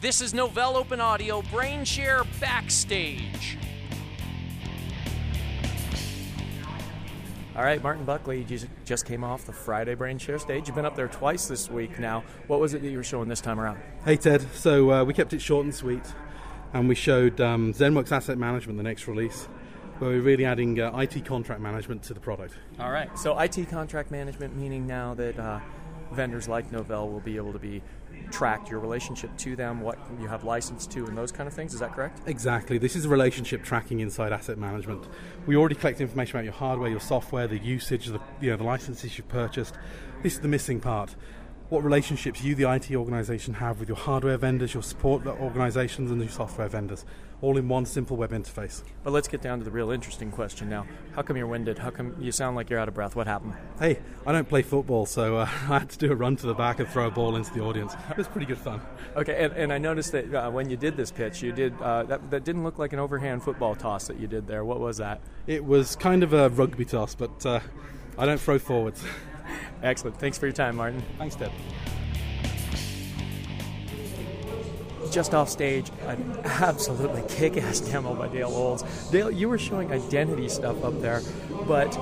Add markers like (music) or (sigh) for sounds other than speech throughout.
This is Novell Open Audio Brainshare Backstage. All right, Martin Buckley, you just came off the Friday Brainshare stage. You've been up there twice this week now. What was it that you were showing this time around? Hey, Ted. So uh, we kept it short and sweet, and we showed um, ZENworks Asset Management, the next release, where we're really adding uh, IT contract management to the product. All right. So IT contract management, meaning now that uh, vendors like Novell will be able to be tracked your relationship to them, what you have license to, and those kind of things. Is that correct? Exactly. This is relationship tracking inside asset management. We already collect information about your hardware, your software, the usage, the, you know, the licenses you've purchased. This is the missing part. What relationships you, the IT organization, have with your hardware vendors, your support organizations, and your software vendors all in one simple web interface. But let's get down to the real interesting question now. How come you're winded? How come you sound like you're out of breath? What happened? Hey, I don't play football, so uh, (laughs) I had to do a run to the back and throw a ball into the audience. It was pretty good fun. Okay, and, and I noticed that uh, when you did this pitch, you did uh, that, that didn't look like an overhand football toss that you did there. What was that? It was kind of a rugby toss, but uh, I don't throw forwards. (laughs) Excellent. Thanks for your time, Martin. Thanks, Deb just off stage, an absolutely kick ass demo by Dale Olds. Dale, you were showing identity stuff up there, but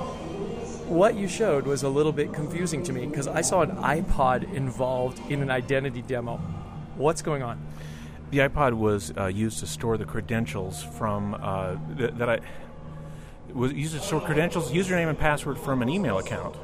what you showed was a little bit confusing to me because I saw an iPod involved in an identity demo. What's going on? The iPod was uh, used to store the credentials from uh, th- that I was used to store credentials, username and password from an email account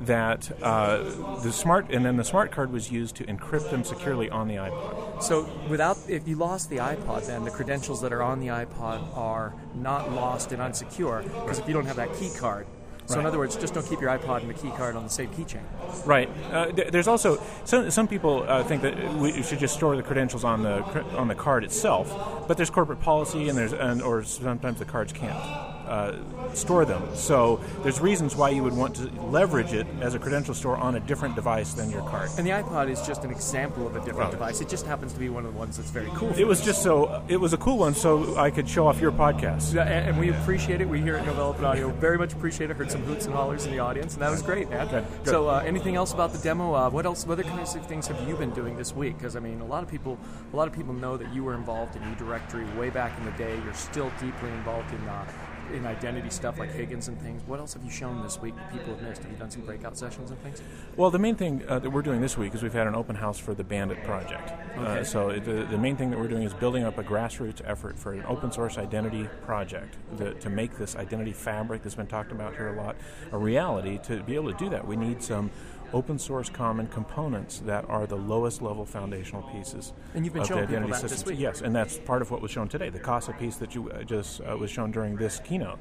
that uh, the smart and then the smart card was used to encrypt them securely on the iPod. So without if you lost the iPod, then the credentials that are on the iPod are not lost and unsecure because if you don't have that key card. So right. in other words, just don't keep your iPod and the key card on the same keychain. Right. Uh, there's also some some people uh, think that we should just store the credentials on the on the card itself, but there's corporate policy and there's and or sometimes the cards can't uh, store them. So there's reasons why you would want to leverage it as a credential store on a different device than your card. And the iPod is just an example of a different right. device. It just happens to be one of the ones that's very cool. It was just so it was a cool one, so I could show off your podcast. Yeah, and, we appreciate it. We here at Novell Open Audio very much appreciate it. Heard some hoots and hollers in the audience, and that was great, man. Good, good. So, uh, anything else about the demo? Uh, what else? What other kinds of things have you been doing this week? Because I mean, a lot of people, a lot of people know that you were involved in eDirectory way back in the day. You're still deeply involved in. Uh, in identity stuff like Higgins and things. What else have you shown this week that people have missed? Have you done some breakout sessions and things? Well, the main thing uh, that we're doing this week is we've had an open house for the Bandit project. Uh, okay. Uh, so the, the main thing that we're doing is building up a grassroots effort for an open source identity project to, to make this identity fabric that's been talked about here a lot a reality. To be able to do that, we need some open source common components that are the lowest level foundational pieces and you've been of showing the identity people that systems. This week. Yes, and that's part of what was shown today. The CASA piece that you uh, just uh, was shown during this keynote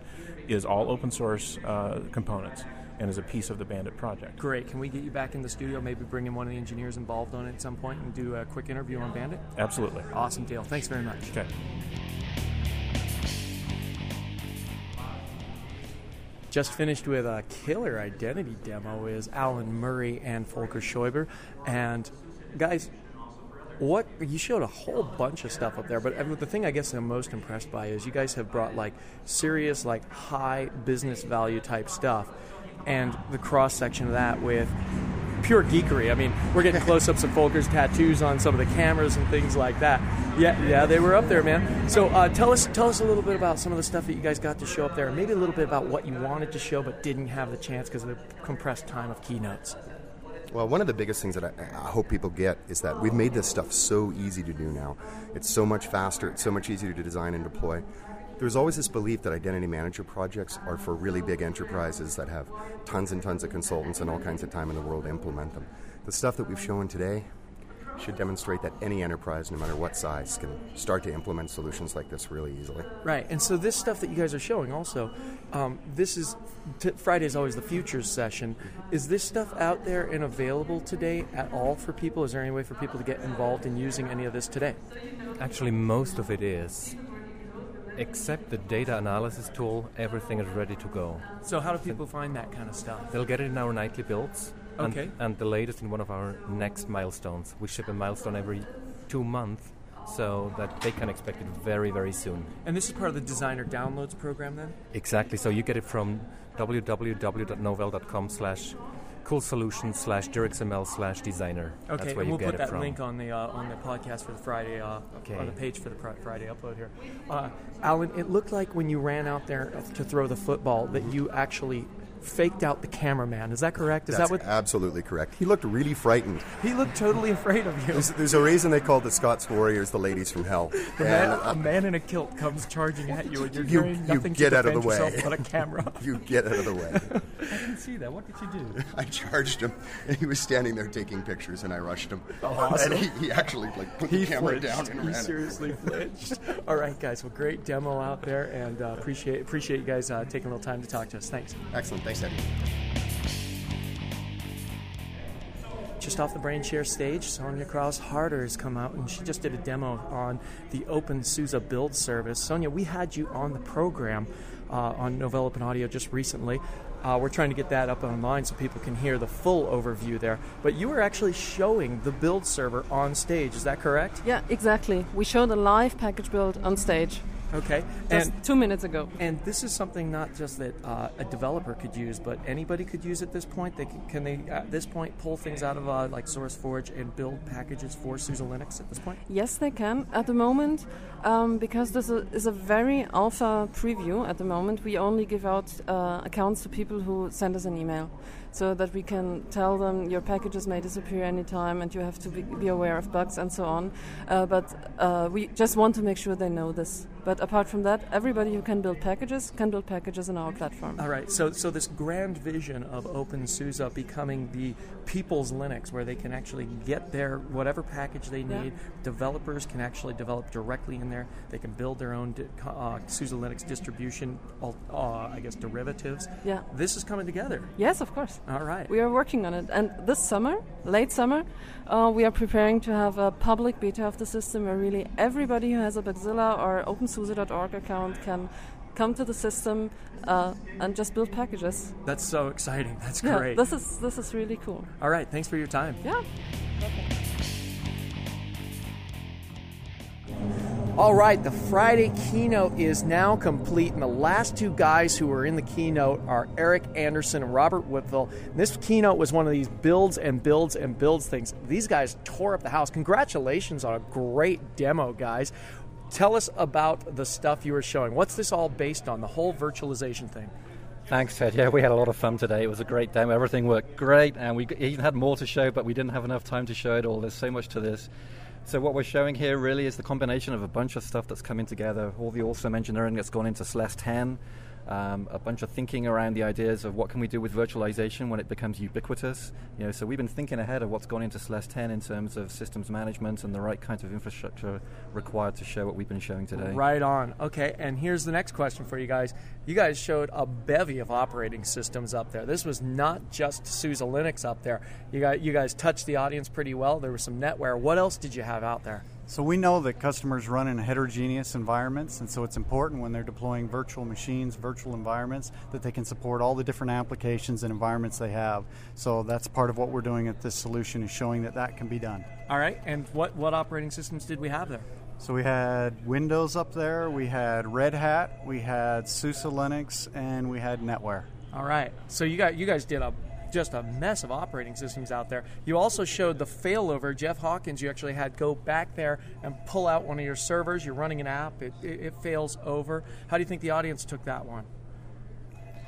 is all open source uh, components and is a piece of the Bandit project. Great. Can we get you back in the studio, maybe bring in one of the engineers involved on it at some point and do a quick interview on Bandit? Absolutely. Awesome deal. Thanks very much. Okay. Just finished with a killer identity demo is Alan Murray and Volker Scheuber. And guys, what you showed a whole bunch of stuff up there, but the thing I guess I'm most impressed by is you guys have brought like serious, like high business value type stuff, and the cross section of that with pure geekery. I mean, we're getting (laughs) close ups of Volker's tattoos on some of the cameras and things like that. Yeah, yeah, they were up there, man. So uh, tell us, tell us a little bit about some of the stuff that you guys got to show up there, and maybe a little bit about what you wanted to show but didn't have the chance because of the compressed time of keynotes. Well, one of the biggest things that I, I, hope people get is that we've made this stuff so easy to do now. It's so much faster, it's so much easier to design and deploy. There's always this belief that identity manager projects are for really big enterprises that have tons and tons of consultants and all kinds of time in the world to implement them. The stuff that we've shown today should demonstrate that any enterprise, no matter what size, can start to implement solutions like this really easily. Right, and so this stuff that you guys are showing also, um, this is t- Friday is always the futures session. Is this stuff out there and available today at all for people? Is there any way for people to get involved in using any of this today? Actually, most of it is except the data analysis tool, everything is ready to go. So, how do people find that kind of stuff? They'll get it in our nightly builds. Okay. And, and the latest in one of our next milestones. We ship a milestone every two months, so that they can expect it very, very soon. And this is part of the designer downloads program, then? Exactly. So you get it from www.novell.com slash Cool Solutions slash DirXML slash designer. Okay, That's where and you we'll get put it that from. link on the uh, on the podcast for the Friday uh, Okay. on the page for the Fri- Friday upload here. Uh, Alan, it looked like when you ran out there to throw the football that you actually faked out the cameraman. Is that correct? Is That's that what absolutely correct. He looked really frightened. he looked totally afraid of you? There's, there's a reason they called the Scots Warriors the ladies from hell. (laughs) The man, uh, a man in a kilt comes charging at you, and you're You- doing you nothing get to out of the defend way. yourself but a camera. (laughs) you get out of the way. (laughs) I didn't see that. What did you do? (laughs) I charged him, and he was standing there taking pictures, and I rushed him. (laughs) awesome. And he, he actually like put the camera flinched. down and he ran. seriously (laughs) flinched. All right, guys. Well, great demo out there, and uh, appreciate appreciate you guys uh, taking a little time to talk to us. Thanks. Excellent. Thanks, Eddie. Just off the BrainShare stage, Sonja Krause Harder has come out and she just did a demo on the Open SUSE build service. Sonja, we had you on the program uh, on Novell Open Audio just recently. Uh, we're trying to get that up online so people can hear the full overview there. But you were actually showing the build server on stage, is that correct? Yeah, exactly. We showed a live package build on stage Okay. just And two minutes ago. And this is something not just that uh, a developer could use, but anybody could use at this point. They can, can they at this point pull things out of uh, like SourceForge and build packages for SUSE Linux at this point? Yes, they can at the moment, um, because this is a, very alpha preview at the moment. We only give out uh, accounts to people who send us an email, so that we can tell them your packages may disappear anytime and you have to be, be aware of bugs and so on. Uh, but uh, we just want to make sure they know this. But apart from that, everybody who can build packages can build packages in our platform. All right. So so this grand vision of OpenSUSE becoming the people's Linux, where they can actually get their whatever package they Yeah. need. Developers can actually develop directly in there. They can build their own uh, SUSE Linux distribution. Uh, I guess derivatives. Yeah. This is coming together. Yes, of course. All right. We are working on it, and this summer, late summer, uh, we are preparing to have a public beta of the system where really everybody who has a Bugzilla or OpenSUSE.org account can come to the system uh, and just build packages. That's so exciting. That's Yeah, great. this is this is really cool. All right. Thanks for your time. Yeah. All right, the Friday keynote is now complete, and the last two guys who were in the keynote are Eric Anderson and Robert Wipfel. This keynote was one of these builds and builds and builds things. These guys tore up the house. Congratulations on a great demo, guys. Tell us about the stuff you were showing. What's this all based on, the whole virtualization thing? Thanks, Ted. Yeah, we had a lot of fun today. It was a great demo. Everything worked great, and we even had more to show, but we didn't have enough time to show it all. There's so much to this. So what we're showing here really is the combination of a bunch of stuff that's coming together, all the awesome engineering that's gone into SLES 10, um, a bunch of thinking around the ideas of what can we do with virtualization when it becomes ubiquitous. You know, so we've been thinking ahead of what's gone into SLES 10 in terms of systems management and the right kinds of infrastructure required to show what we've been showing today. Right on. Okay, and here's the next question for you guys. You guys showed a bevy of operating systems up there. This was not just SUSE Linux up there. You you guys touched the audience pretty well. There was some NetWare. What else did you have out there? So we know that customers run in heterogeneous environments, and so it's important when they're deploying virtual machines, virtual environments, that they can support all the different applications and environments they have. So that's part of what we're doing at this solution is showing that that can be done. All right, and what, what operating systems did we have there? So we had Windows up there, we had Red Hat, we had SUSE Linux, and we had NetWare. All right, so you got you guys did a just a mess of operating systems out there. You also showed the failover. Jeff Hawkins, you actually had go back there and pull out one of your servers. You're running an app, it, it, it fails over. How do you think the audience took that one?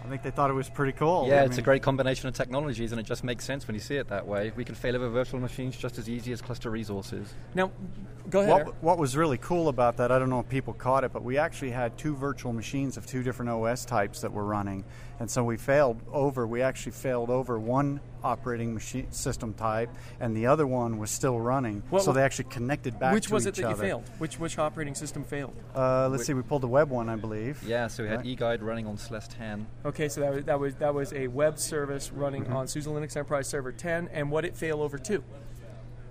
I think they thought it was pretty cool. Yeah, I it's a great combination of technologies, and it just makes sense when you see it that way. We can fail over virtual machines just as easy as cluster resources. Now, go ahead. What, what was really cool about that, I don't know if people caught it, but we actually had two virtual machines of two different OS types that were running. And so we failed over, we actually failed over one operating machine system type, and the other one was still running. What- so they actually connected back Which to was each it that you failed? Which which operating system failed? Uh, let's see, we pulled the web one, I believe. Yeah, so we had Right. eGuide running on SLES 10. Okay, so that was that was that was a web service running Mm-hmm. on SUSE Linux Enterprise Server 10, and what it fail over to?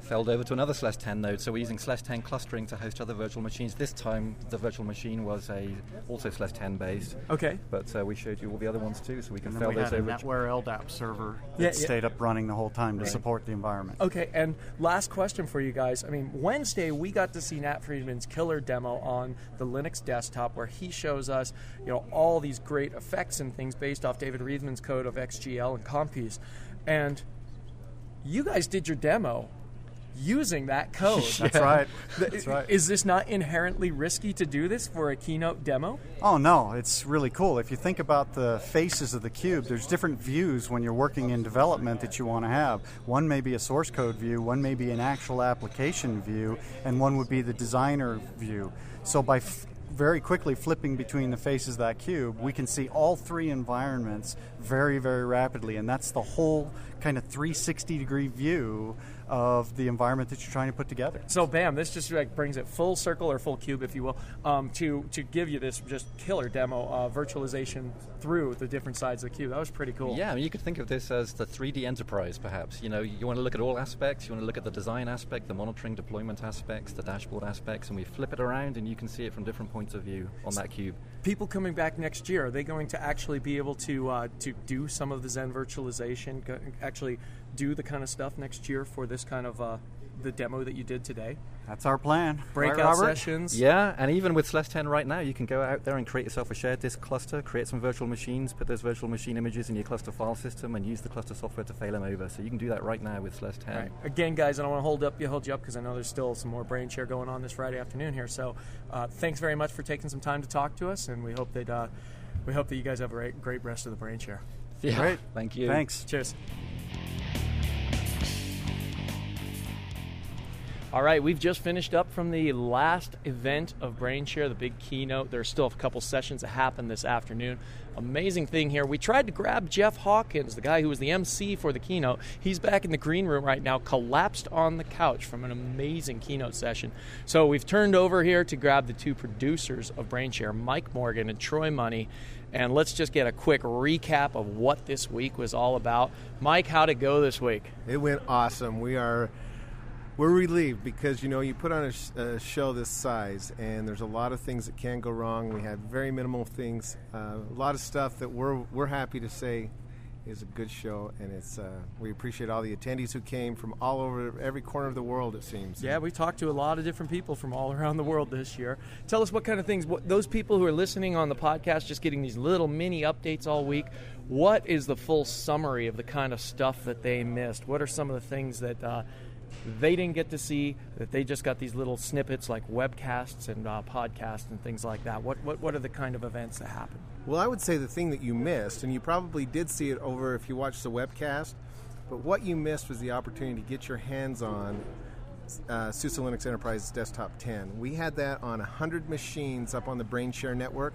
Failed over to another SLES 10 node, so we're using SLES 10 clustering to host other virtual machines. This time, the virtual machine was a also SLES 10 based, Okay, but uh, we showed you all the other ones too, so we can And then fail we those had a over. NetWare LDAP server that Yeah, yeah. stayed up running the whole time to support the environment. okay, and last question for you guys. I mean, Wednesday we got to see Nat Friedman's killer demo on the Linux desktop, where he shows us, you know, all these great effects and things based off David Reveman's code of XGL and Compiz. and you guys did your demo using that (laughs) code. That's right. That's right. Is this not inherently risky to do this for a keynote demo? Oh no, it's really cool. If you think about the faces of the cube, there's different views when you're working in development that you want to have. One may be a source code view, one may be an actual application view, and one would be the designer view. So by f- very quickly flipping between the faces of that cube, we can see all three environments very, very rapidly, and that's the whole kind of 360 degree view of the environment that you're trying to put together. So bam, this just like brings it full circle or full cube, if you will, um, to to give you this just killer demo uh, virtualization through the different sides of the cube. That was pretty cool. Yeah, I mean, you could think of this as the 3D enterprise, perhaps. You know, you want to look at all aspects. You want to look at the design aspect, the monitoring, deployment aspects, the dashboard aspects, and we flip it around, and you can see it from different points of view on that cube. People coming back next year, are they going to actually be able to uh, to do some of the Xen virtualization? Actually, do the kind of stuff next year for this kind of uh, the demo that you did today? That's our plan. Breakout right, Robert? sessions. Yeah, and even with SLES 10 right now, you can go out there and create yourself a shared disk cluster, create some virtual machines, put those virtual machine images in your cluster file system, and use the cluster software to fail them over. So you can do that right now with SLES 10. Right. Again, guys, I don't want to hold up you hold you up because I know there's still some more brain share going on this Friday afternoon here. So, uh, thanks very much for taking some time to talk to us, and we hope that uh, we hope that you guys have a great, great rest of the brain share. Yeah, Great. Thank you. Thanks. Cheers. All right, we've just finished up from the last event of BrainShare, the big keynote. There's still a couple sessions that happen this afternoon. Amazing thing here. We tried to grab Jeff Hawkins, the guy who was the MC for the keynote. He's back in the green room right now, collapsed on the couch from an amazing keynote session. So we've turned over here to grab the two producers of BrainShare, Mike Morgan and Troy Money. And let's just get a quick recap of what this week was all about. Mike, how'd it go this week? It went awesome. We are we're relieved because you know you put on a, sh- a show this size and there's a lot of things that can go wrong. We had very minimal things, uh, a lot of stuff that we're we're happy to say is a good show, and it's uh, we appreciate all the attendees who came from all over every corner of the world. It seems. Yeah, we talked to a lot of different people from all (laughs) around the world this year. Tell us what kind of things, what, those people who are listening on the podcast, just getting these little mini updates all week, what is the full summary of the kind of stuff that they missed? What are some of the things that uh, they didn't get to see, that they just got these little snippets like webcasts and uh, podcasts and things like that? What, what, what are the kind of events that happen? Well, I would say the thing that you missed, and you probably did see it over if you watched the webcast, but what you missed was the opportunity to get your hands on uh, SUSE Linux Enterprise Desktop 10. We had that on 100 machines up on the BrainShare network,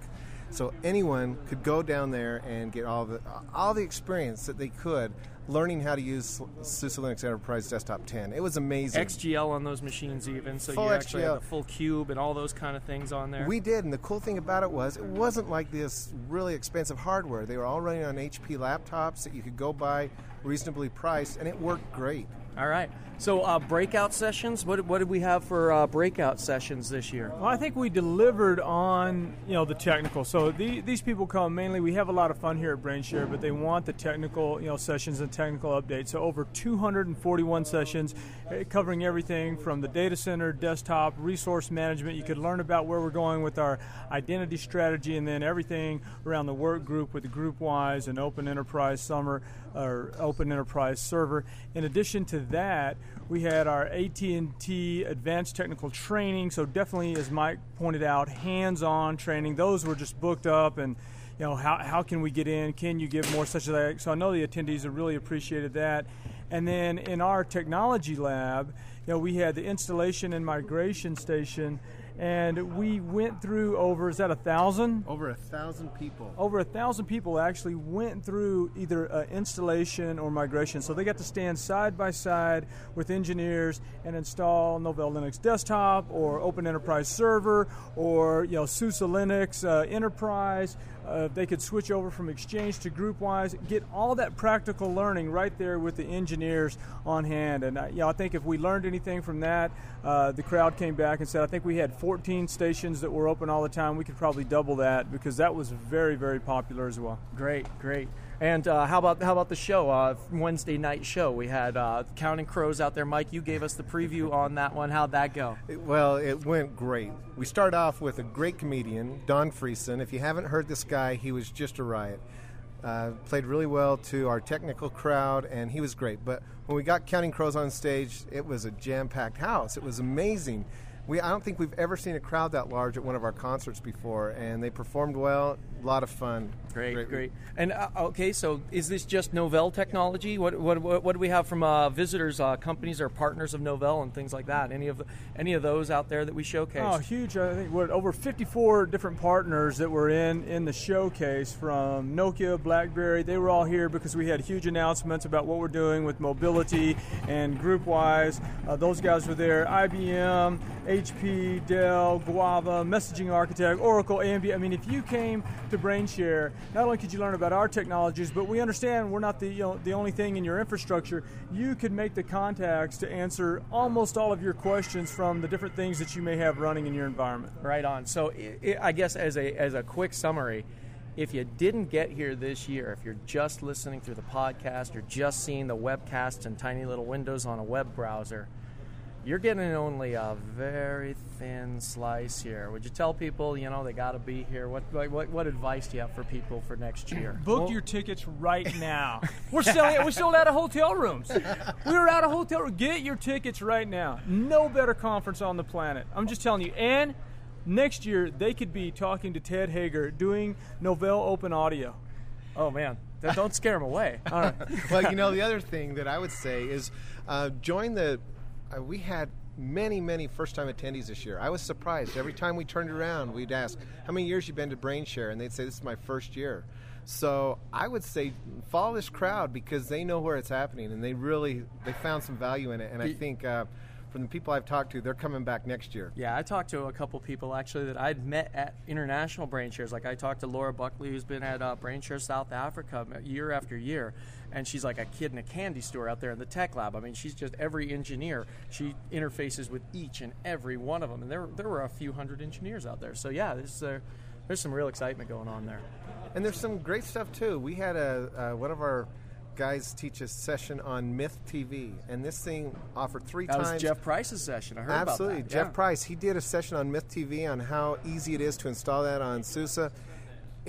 so anyone could go down there and get all the all the experience that they could learning how to use SUSE Linux Enterprise Desktop 10. It was amazing. XGL on those machines, even, so Full you actually had the full cube and all those kind of things on there. We did, and the cool thing about it was it wasn't like this really expensive hardware. They were all running on HP laptops that you could go buy reasonably priced, and it worked great. All right. So uh, breakout sessions. What, what did we have for uh, breakout sessions this year? Well, I think we delivered on you know the technical. So the, these people come mainly. We have a lot of fun here at BrainShare, but they want the technical you know sessions and technical updates. So over 241 sessions, eh, covering everything from the data center, desktop, resource management. You could learn about where we're going with our identity strategy, and then everything around the work group with the GroupWise and open enterprise summer or open enterprise server. In addition to that, we had our AT&T advanced technical training. So definitely, as Mike pointed out, hands-on training. Those were just booked up and. You know how, how can we get in? Can you give more such as that? So I know the attendees have really appreciated that. And then in our technology lab, you know we had the installation and migration station, and we went through over is that a thousand? Over a thousand people. over a thousand people actually went through either uh, installation or migration. So they got to stand side by side with engineers and install Novell Linux Desktop or Open Enterprise Server or you know SUSE Linux uh, Enterprise. Uh, they could switch over from Exchange to GroupWise, get all that practical learning right there with the engineers on hand. And uh, you know, I think if we learned anything from that, uh, the crowd came back and said, I think we had 14 stations that were open all the time. We could probably double that because that was very, very popular as well. Great, great. And uh, how about how about the show? Uh, Wednesday night show. We had uh, Counting Crows out there. Mike, you gave us the preview on that one. How'd that go? Well, it went great. We start off with a great comedian, Don Friesen. If you haven't heard this guy, he was just a riot. Uh, played really well to our technical crowd, and he was great. But when we got Counting Crows on stage, it was a jam-packed house. It was amazing. We, I don't think we've ever seen a crowd that large at one of our concerts before, and they performed well. A lot of fun. Great, great. And uh, okay, so is this just Novell technology? What what, what, what do we have from uh, visitors, uh, companies, or partners of Novell, and things like that? Any of the, any of those out there that we showcase? Oh, huge! I think what over 54 different partners that were in in the showcase from Nokia, BlackBerry. They were all here because we had huge announcements about what we're doing with mobility and GroupWise. Uh, those guys were there. IBM, HP, Dell, GWAVA, Messaging Architect, Oracle, AMD. I mean, if you came to BrainShare, not only could you learn about our technologies, but we understand we're not the you know, the only thing in your infrastructure. You could make the contacts to answer almost all of your questions from the different things that you may have running in your environment. Right on. So i I guess as a as a quick summary, if you didn't get here this year, if you're just listening through the podcast or just seeing the webcast and tiny little windows on a web browser, you're getting only a very thin slice here. Would you tell people, you know, they got to be here? What, what what advice do you have for people for next year? (clears throat) Book well, your tickets right (laughs) now. we're selling. We're sold out of hotel rooms. We are out of hotel. rooms. Get your tickets right now. No better conference on the planet. I'm just telling you. And next year they could be talking to Ted Haeger doing Novell Open Audio. Oh man, don't scare them away. All right. (laughs) well, you know the other thing that I would say is uh, join the uh, we had many, many first-time attendees this year. I was surprised. Every time we turned around, we'd ask, "How many years you been to BrainShare?" And they'd say, "This is my first year." So I would say follow this crowd because they know where it's happening and they really they found some value in it. And I think. Uh, from the people I've talked to, they're coming back next year. Yeah, I talked to a couple people actually that I'd met at international BrainShares. Like I talked to Laura Buckley, who's been at uh, BrainShare South Africa year after year, and she's like a kid in a candy store out there in the tech lab. I mean, she's just every engineer. She interfaces with each and every one of them, and there there were a few hundred engineers out there. So yeah, there's uh, there's some real excitement going on there. And there's some great stuff too. We had a uh, one of our guys teach a session on Myth TV, and this thing offered three that times. Was Jeff Price's session. I heard Absolutely, about that. Jeff yeah. Price. He did a session on Myth TV on how easy it is to install that on SUSE.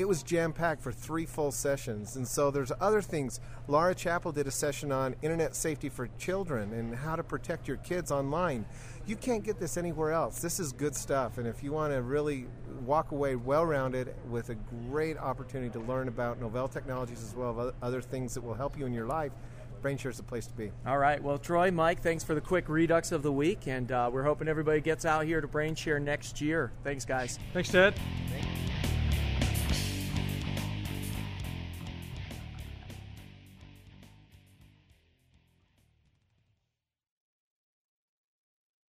It was jam packed for three full sessions, and so there's other things. Laura Chappell did a session on internet safety for children and how to protect your kids online. You can't get this anywhere else. This is good stuff, and if you want to really walk away well rounded with a great opportunity to learn about Novell technologies as well as other things that will help you in your life, BrainShare is the place to be. All right. Well, Troy, Mike, thanks for the quick redux of the week, and uh, we're hoping everybody gets out here to BrainShare next year. Thanks, guys. Thanks, Ted. Thank